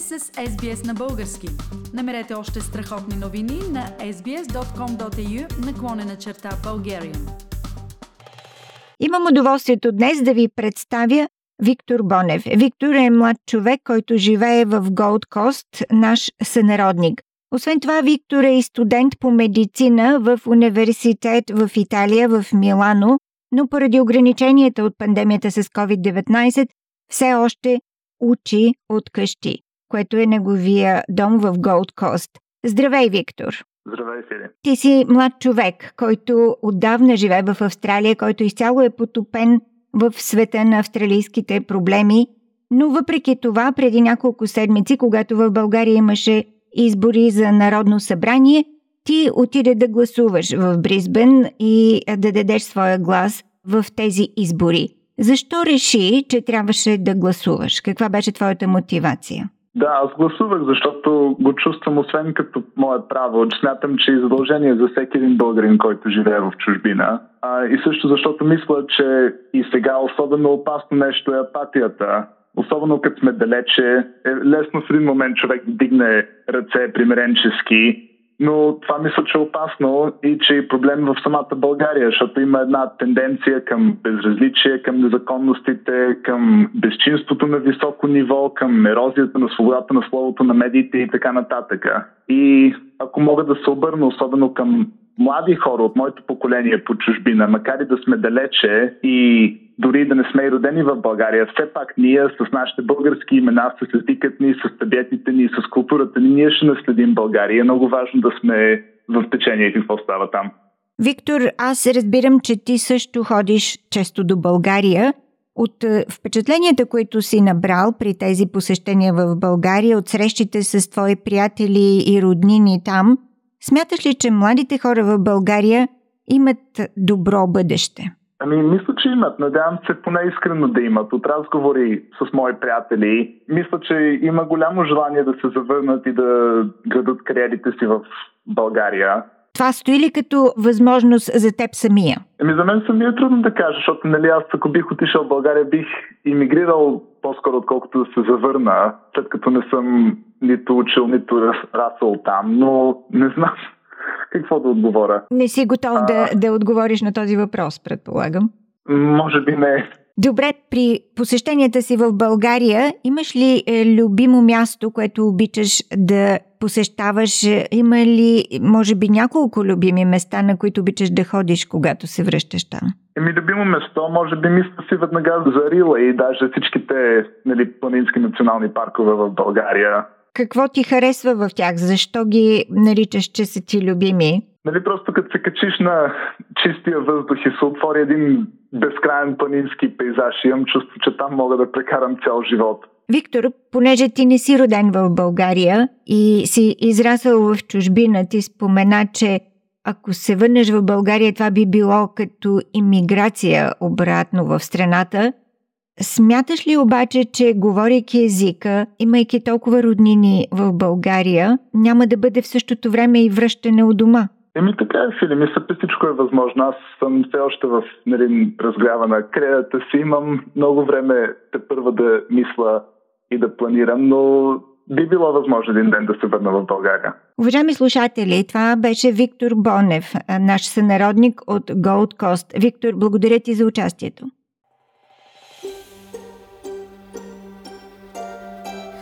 сте с SBS на български. Намерете още страхотни новини на sbs.com.au наклонена черта Bulgarian. Имам удоволствието днес да ви представя Виктор Бонев. Виктор е млад човек, който живее в Голд Кост, наш сънародник. Освен това, Виктор е и студент по медицина в университет в Италия, в Милано, но поради ограниченията от пандемията с COVID-19 все още учи от къщи, което е неговия дом в Голд Кост. Здравей, Виктор! Здравей, Сири! Ти си млад човек, който отдавна живее в Австралия, който изцяло е потопен в света на австралийските проблеми, но въпреки това, преди няколко седмици, когато в България имаше избори за Народно събрание, ти отиде да гласуваш в Бризбен и да дадеш своя глас в тези избори. Защо реши, че трябваше да гласуваш? Каква беше твоята мотивация? Да, аз гласувах, защото го чувствам освен като мое право, смятам, че е задължение за всеки един българин, който живее в чужбина. А, и също защото мисля, че и сега особено опасно нещо е апатията. Особено като сме далече, е лесно в един момент човек дигне ръце примиренчески но това мисля, че е опасно и че е проблем в самата България, защото има една тенденция към безразличие, към незаконностите, към безчинството на високо ниво, към ерозията на свободата на словото на медиите и така нататък. И ако мога да се обърна особено към млади хора от моето поколение по чужбина, макар и да сме далече и дори да не сме и родени в България, все пак ние с нашите български имена, с езикът ни, с табетите ни, с културата ни, ние ще наследим България. Е много важно да сме в течение какво става там. Виктор, аз разбирам, че ти също ходиш често до България. От е, впечатленията, които си набрал при тези посещения в България, от срещите с твои приятели и роднини там, смяташ ли, че младите хора в България имат добро бъдеще? Ами, мисля, че имат. Надявам се поне искрено да имат. От разговори с мои приятели, мисля, че има голямо желание да се завърнат и да градат кариерите си в България. Това стои ли като възможност за теб самия? Ами за мен самия е трудно да кажа, защото нали, аз ако бих отишъл в България, бих иммигрирал по-скоро, отколкото да се завърна, след като не съм нито учил, нито расъл там, но не знам какво да отговоря. Не си готов а... да, да отговориш на този въпрос, предполагам. Може би не. Добре, при посещенията си в България имаш ли е, любимо място, което обичаш да посещаваш? Има ли, може би, няколко любими места, на които обичаш да ходиш, когато се връщаш там? Еми, любимо место, може би мисля си веднага за Рила и даже всичките нали, планински национални паркове в България. Какво ти харесва в тях? Защо ги наричаш, че са ти любими? Нали, просто като се качиш на чистия въздух и се отвори един безкрайен планински пейзаж, имам чувство, че там мога да прекарам цял живот. Виктор, понеже ти не си роден в България и си израсъл в чужбина, ти спомена, че ако се върнеш в България, това би било като иммиграция обратно в страната. Смяташ ли обаче, че говорейки езика, имайки толкова роднини в България, няма да бъде в същото време и връщане от дома? Еми така е, Фили. Мисля, че всичко е възможно. Аз съм все още в нали, разгрява на креята си. Имам много време те първа да мисля и да планирам, но би било възможно един ден да се върна в България. Уважаеми слушатели, това беше Виктор Бонев, наш сънародник от Gold Coast. Виктор, благодаря ти за участието.